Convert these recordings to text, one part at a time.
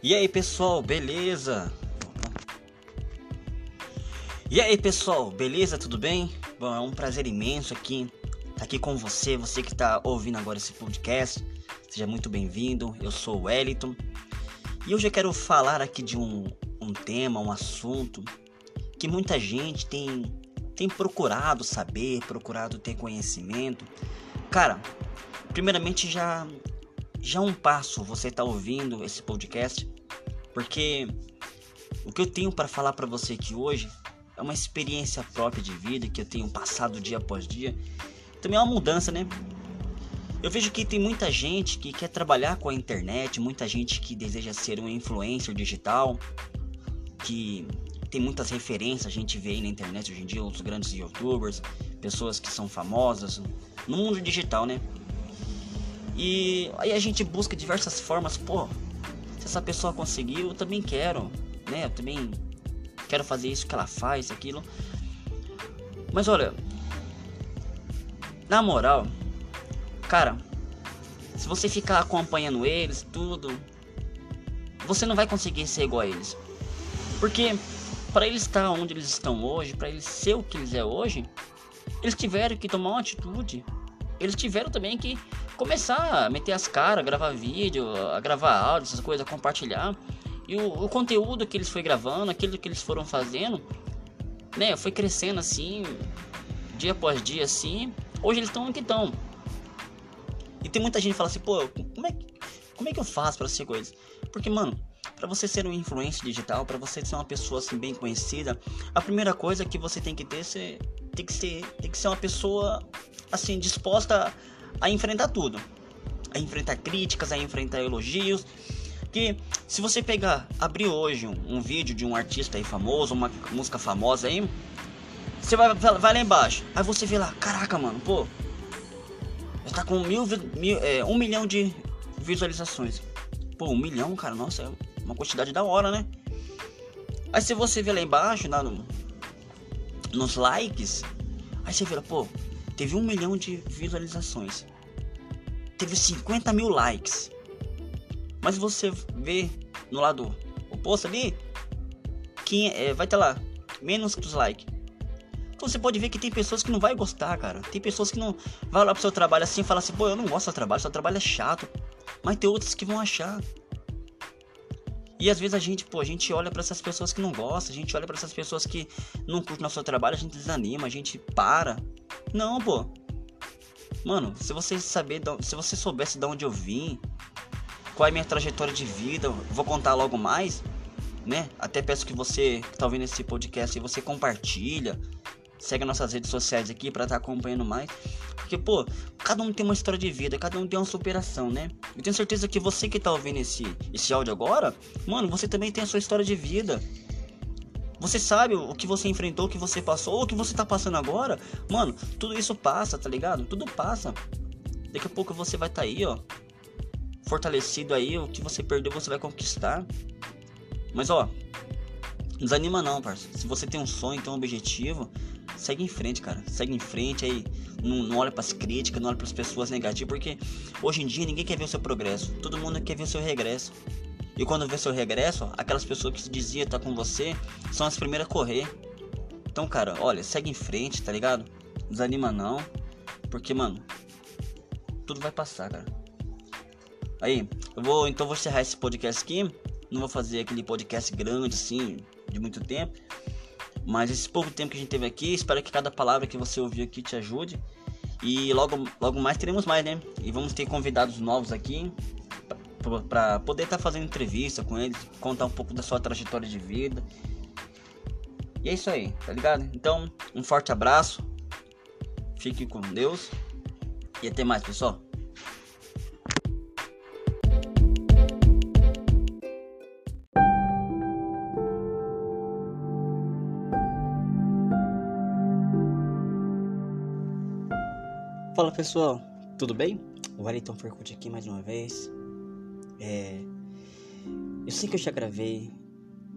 E aí pessoal, beleza? E aí pessoal, beleza? Tudo bem? Bom, é um prazer imenso aqui estar aqui com você, você que está ouvindo agora esse podcast. Seja muito bem-vindo. Eu sou o Wellington e hoje eu quero falar aqui de um, um tema, um assunto que muita gente tem, tem procurado saber, procurado ter conhecimento. Cara, primeiramente já já um passo você está ouvindo esse podcast, porque o que eu tenho para falar para você aqui hoje é uma experiência própria de vida que eu tenho passado dia após dia. Também é uma mudança, né? Eu vejo que tem muita gente que quer trabalhar com a internet, muita gente que deseja ser um influencer digital, que tem muitas referências, a gente vê aí na internet hoje em dia, os grandes youtubers, pessoas que são famosas no mundo digital, né? E aí a gente busca diversas formas, pô, se essa pessoa conseguiu, eu também quero, né? Eu também quero fazer isso que ela faz, aquilo. Mas olha, na moral, cara, se você ficar acompanhando eles, tudo, você não vai conseguir ser igual a eles. Porque para eles estar onde eles estão hoje, para eles ser o que eles é hoje, eles tiveram que tomar uma atitude. Eles tiveram também que começar a meter as caras, gravar vídeo, a gravar áudio, essas coisas, a compartilhar. E o, o, conteúdo que eles foi gravando, aquilo que eles foram fazendo, né, foi crescendo assim, dia após dia assim. Hoje eles estão onde estão. E tem muita gente que fala assim, pô, como é, como é que eu faço para ser coisa? Porque, mano, para você ser um influencer digital, para você ser uma pessoa assim bem conhecida, a primeira coisa que você tem que ter, você tem que ser, tem que ser uma pessoa assim disposta a enfrentar tudo, a enfrentar críticas, a enfrentar elogios, que se você pegar, abrir hoje um, um, vídeo de um artista aí famoso, uma música famosa aí, você vai, vai lá embaixo. Aí você vê lá, caraca, mano, pô, tá com mil, mil é, um milhão de visualizações. Pô, um milhão, cara, nossa, é uma quantidade da hora, né? Aí se você vê lá embaixo, lá no, nos likes, aí você vê, pô, teve um milhão de visualizações. Teve 50 mil likes. Mas você vê no lado oposto ali, que é, vai ter lá menos que os likes. Então você pode ver que tem pessoas que não vai gostar, cara. Tem pessoas que não vai lá pro seu trabalho assim e fala assim, pô, eu não gosto do trabalho, seu trabalho é chato. Mas tem outras que vão achar. E às vezes a gente, pô, a gente olha para essas pessoas que não gostam, a gente olha para essas pessoas que não curtem nosso trabalho, a gente desanima, a gente para. Não, pô. Mano, se você saber, se você soubesse de onde eu vim, qual é a minha trajetória de vida, vou contar logo mais, né? Até peço que você que tá ouvindo esse podcast, você compartilha, segue nossas redes sociais aqui para estar tá acompanhando mais. Porque, pô, cada um tem uma história de vida, cada um tem uma superação, né? Eu tenho certeza que você que tá ouvindo esse, esse áudio agora, mano, você também tem a sua história de vida. Você sabe o que você enfrentou, o que você passou, ou o que você tá passando agora. Mano, tudo isso passa, tá ligado? Tudo passa. Daqui a pouco você vai estar tá aí, ó, fortalecido aí, o que você perdeu você vai conquistar. Mas ó, desanima não, parceiro. Se você tem um sonho, tem um objetivo, segue em frente, cara. Segue em frente aí. Não, não olha pras críticas, não olha pras pessoas negativas, porque hoje em dia ninguém quer ver o seu progresso. Todo mundo quer ver o seu regresso. E quando vê seu regresso, aquelas pessoas que se dizia tá com você são as primeiras a correr. Então, cara, olha, segue em frente, tá ligado? Desanima não. Porque, mano, tudo vai passar, cara. Aí, eu vou então vou encerrar esse podcast aqui. Não vou fazer aquele podcast grande assim, de muito tempo. Mas esse pouco tempo que a gente teve aqui, espero que cada palavra que você ouviu aqui te ajude. E logo, logo mais teremos mais, né? E vamos ter convidados novos aqui para poder estar tá fazendo entrevista com eles, contar um pouco da sua trajetória de vida. E é isso aí, tá ligado? Então, um forte abraço. Fique com Deus. E até mais, pessoal. Fala pessoal, tudo bem? O Wellington Fercut aqui mais uma vez. É... Eu sei que eu já gravei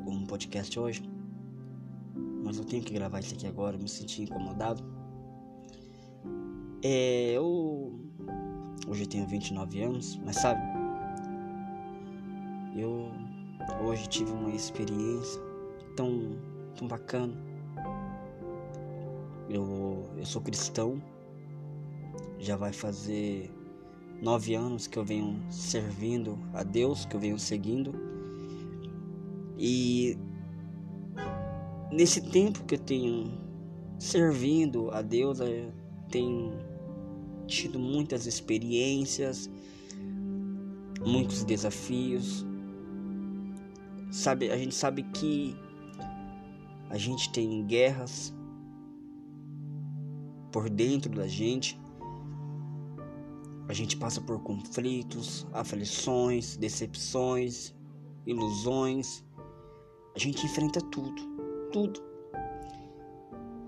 um podcast hoje, mas eu tenho que gravar isso aqui agora, me senti incomodado. É, eu hoje eu tenho 29 anos, mas sabe, eu hoje tive uma experiência tão, tão bacana. Eu, eu sou cristão, já vai fazer nove anos que eu venho servindo a Deus, que eu venho seguindo. E nesse tempo que eu tenho servindo a Deus, eu tenho tido muitas experiências, muitos desafios. Sabe, a gente sabe que a gente tem guerras por dentro da gente. A gente passa por conflitos, aflições, decepções, ilusões. A gente enfrenta tudo, tudo.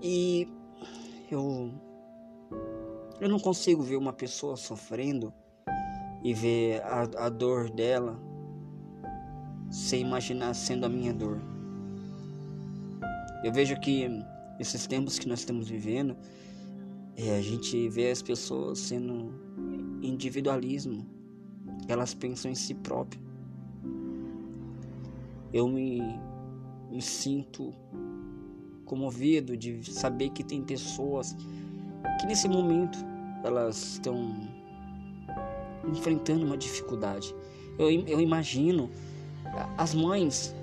E eu eu não consigo ver uma pessoa sofrendo e ver a, a dor dela sem imaginar sendo a minha dor. Eu vejo que esses tempos que nós estamos vivendo, é, a gente vê as pessoas sendo individualismo. Elas pensam em si próprias. Eu me, me sinto comovido de saber que tem pessoas que nesse momento elas estão enfrentando uma dificuldade. Eu, eu imagino as mães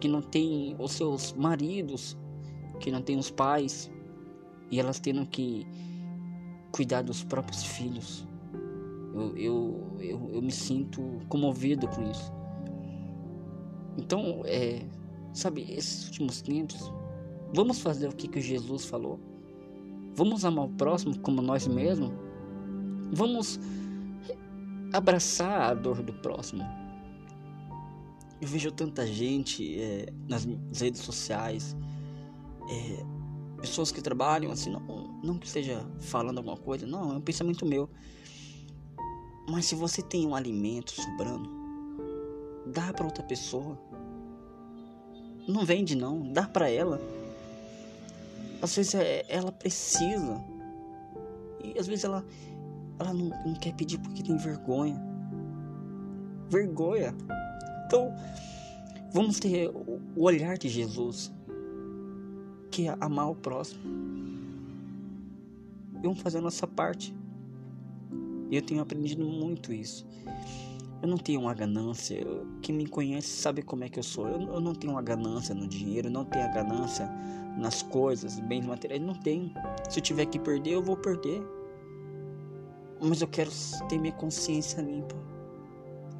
que não têm os seus maridos, que não têm os pais, e elas tendo que cuidar dos próprios filhos. Eu, eu, eu, eu me sinto comovido com isso. Então, é, sabe, esses últimos tempos, vamos fazer o que, que Jesus falou. Vamos amar o próximo como nós mesmos. Vamos abraçar a dor do próximo. Eu vejo tanta gente é, nas redes sociais, é, pessoas que trabalham assim, não, não que esteja falando alguma coisa, não, é um pensamento meu. Mas se você tem um alimento sobrando, dá para outra pessoa. Não vende não, dá para ela. Às vezes é, ela precisa. E às vezes ela, ela não, não quer pedir porque tem vergonha. Vergonha. Então, vamos ter o olhar de Jesus, que é amar o próximo. Vamos fazer a nossa parte. E eu tenho aprendido muito isso. Eu não tenho uma ganância. Quem me conhece sabe como é que eu sou. Eu, eu não tenho uma ganância no dinheiro, não tenho a ganância nas coisas, bens materiais. Não tenho. Se eu tiver que perder, eu vou perder. Mas eu quero ter minha consciência limpa.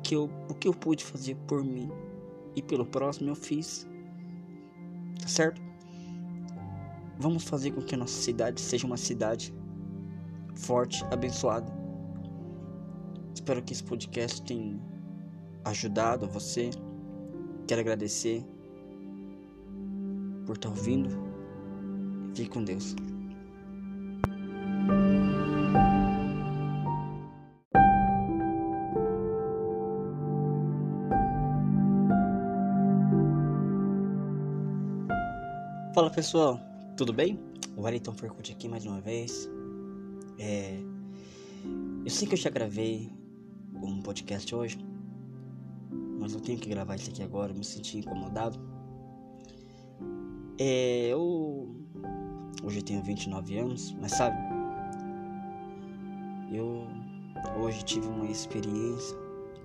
Que eu, o que eu pude fazer por mim e pelo próximo eu fiz. Tá certo? Vamos fazer com que a nossa cidade seja uma cidade forte, abençoada. Espero que esse podcast tenha ajudado você. Quero agradecer por estar ouvindo. Fique com Deus. Fala pessoal, tudo bem? O Wellington Fercut aqui mais uma vez. É... Eu sei que eu já gravei um podcast hoje, mas eu tenho que gravar isso aqui agora, me senti incomodado. É, eu hoje eu tenho 29 anos, mas sabe, eu hoje tive uma experiência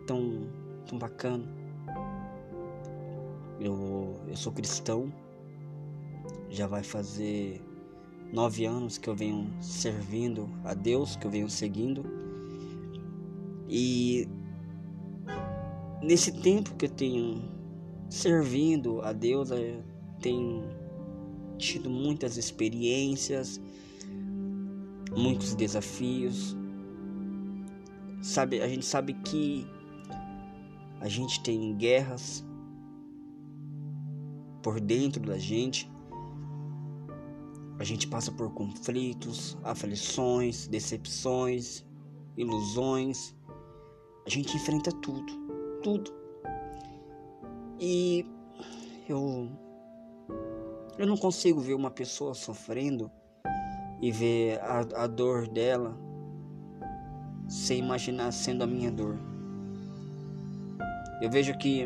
tão, tão bacana. Eu, eu sou cristão, já vai fazer nove anos que eu venho servindo a Deus, que eu venho seguindo. E nesse tempo que eu tenho servindo a Deus, eu tenho tido muitas experiências, muitos desafios. Sabe, a gente sabe que a gente tem guerras por dentro da gente. A gente passa por conflitos, aflições, decepções, ilusões. A gente enfrenta tudo, tudo. E eu eu não consigo ver uma pessoa sofrendo e ver a, a dor dela sem imaginar sendo a minha dor. Eu vejo que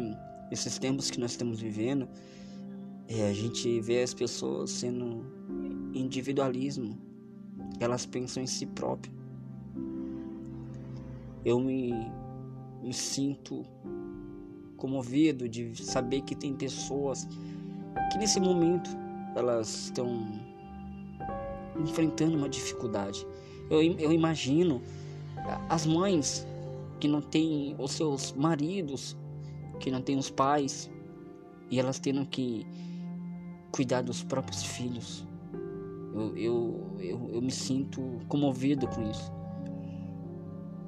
esses tempos que nós estamos vivendo, é, a gente vê as pessoas sendo individualismo, elas pensam em si próprias. Eu me, me sinto comovido de saber que tem pessoas que nesse momento elas estão enfrentando uma dificuldade. Eu, eu imagino as mães que não têm os seus maridos, que não têm os pais, e elas tendo que cuidar dos próprios filhos. Eu, eu, eu, eu me sinto comovido com isso.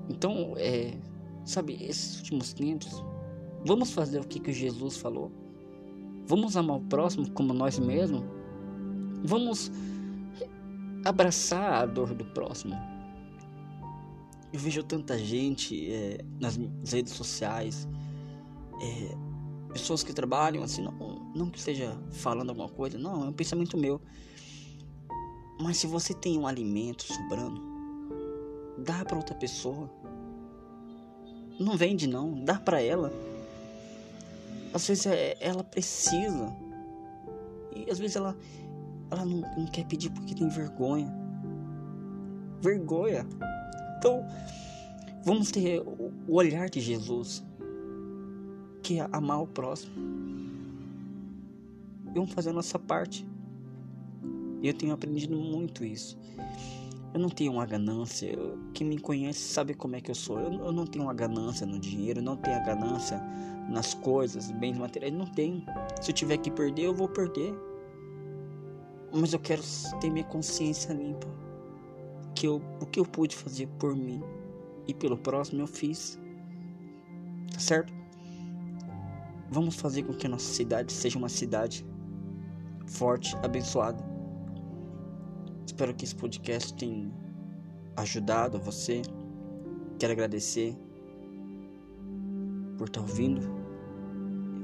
Então, é, sabe, esses últimos tempos, vamos fazer o que, que Jesus falou. Vamos amar o próximo como nós mesmos. Vamos abraçar a dor do próximo. Eu vejo tanta gente é, nas redes sociais, é, pessoas que trabalham assim, não, não que esteja falando alguma coisa, não, é um pensamento meu. Mas se você tem um alimento sobrando, dá para outra pessoa. Não vende não, dá para ela. Às vezes é, ela precisa. E às vezes ela ela não, não quer pedir porque tem vergonha. Vergonha. Então, vamos ter o olhar de Jesus, que é amar o próximo. Vamos fazer a nossa parte. E eu tenho aprendido muito isso. Eu não tenho uma ganância. Quem me conhece sabe como é que eu sou. Eu, eu não tenho uma ganância no dinheiro, não tenho a ganância nas coisas, bens materiais. Não tenho. Se eu tiver que perder, eu vou perder. Mas eu quero ter minha consciência limpa. Que eu, o que eu pude fazer por mim e pelo próximo eu fiz. Tá certo? Vamos fazer com que a nossa cidade seja uma cidade forte, abençoada. Espero que esse podcast tenha ajudado você. Quero agradecer por estar ouvindo.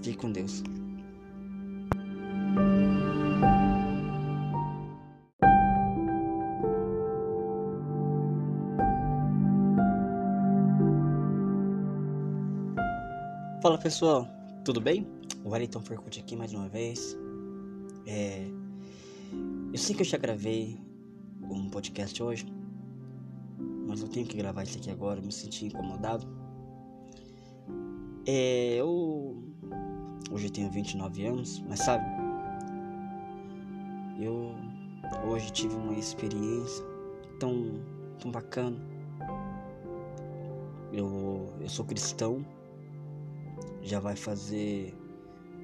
Fique com Deus. Fala pessoal, tudo bem? O Wellington Percute aqui mais uma vez. É... Eu sei que eu já gravei um podcast hoje, mas eu tenho que gravar isso aqui agora, me senti incomodado. É, eu hoje eu tenho 29 anos, mas sabe, eu hoje tive uma experiência tão, tão bacana. Eu, eu sou cristão, já vai fazer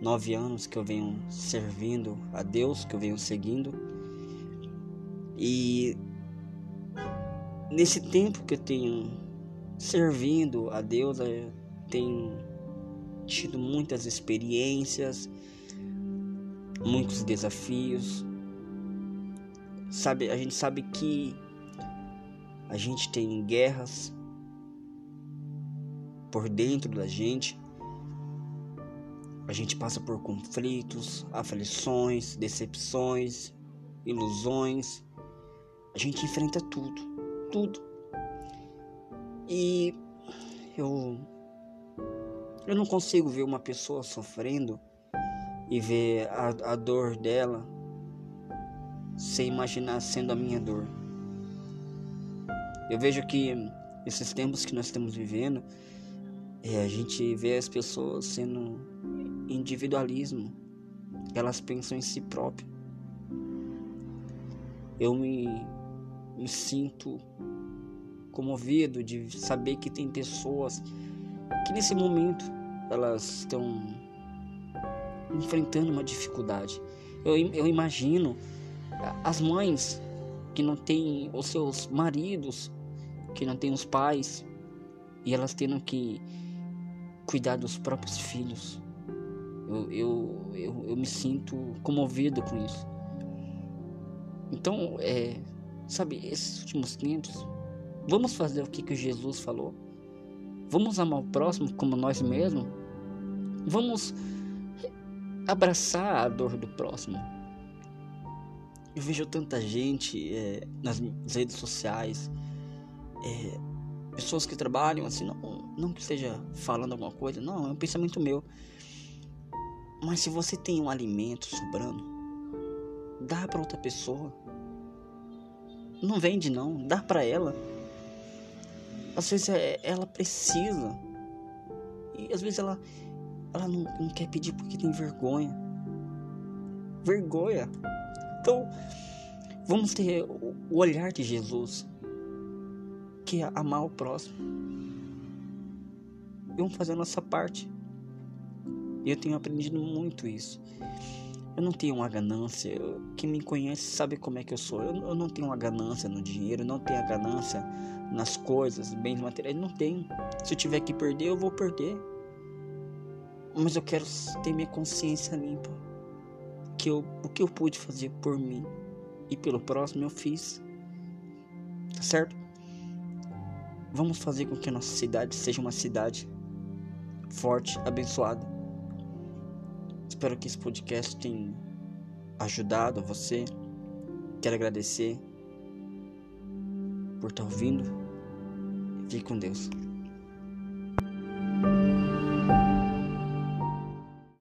nove anos que eu venho servindo a Deus, que eu venho seguindo. E nesse tempo que eu tenho servindo a Deus, eu tenho tido muitas experiências, muitos desafios. Sabe, a gente sabe que a gente tem guerras por dentro da gente, a gente passa por conflitos, aflições, decepções, ilusões. A gente enfrenta tudo, tudo. E eu eu não consigo ver uma pessoa sofrendo e ver a, a dor dela sem imaginar sendo a minha dor. Eu vejo que esses tempos que nós estamos vivendo, é, a gente vê as pessoas sendo individualismo. Elas pensam em si próprias. Eu me, me sinto comovido de saber que tem pessoas que nesse momento elas estão enfrentando uma dificuldade. Eu, eu imagino as mães que não têm os seus maridos, que não têm os pais, e elas tendo que cuidar dos próprios filhos. Eu, eu, eu, eu me sinto comovido com isso. Então, é, sabe, esses últimos tempos, vamos fazer o que, que Jesus falou. Vamos amar o próximo como nós mesmos. Vamos abraçar a dor do próximo. Eu vejo tanta gente é, nas redes sociais, é, pessoas que trabalham assim, não, não que esteja falando alguma coisa, não, é um pensamento meu. Mas se você tem um alimento sobrando, dá para outra pessoa. Não vende não, dá para ela. Às vezes é, ela precisa. E às vezes ela ela não, não quer pedir porque tem vergonha. Vergonha. Então, vamos ter o olhar de Jesus, que é amar o próximo. Vamos fazer a nossa parte. E eu tenho aprendido muito isso. Eu não tenho uma ganância. Quem me conhece sabe como é que eu sou. Eu, eu não tenho uma ganância no dinheiro, não tenho a ganância nas coisas, bens materiais. Não tenho. Se eu tiver que perder, eu vou perder. Mas eu quero ter minha consciência limpa. Que eu, o que eu pude fazer por mim e pelo próximo eu fiz. Tá certo? Vamos fazer com que a nossa cidade seja uma cidade forte, abençoada. Espero que esse podcast tenha ajudado você. Quero agradecer por estar ouvindo. Fique com Deus.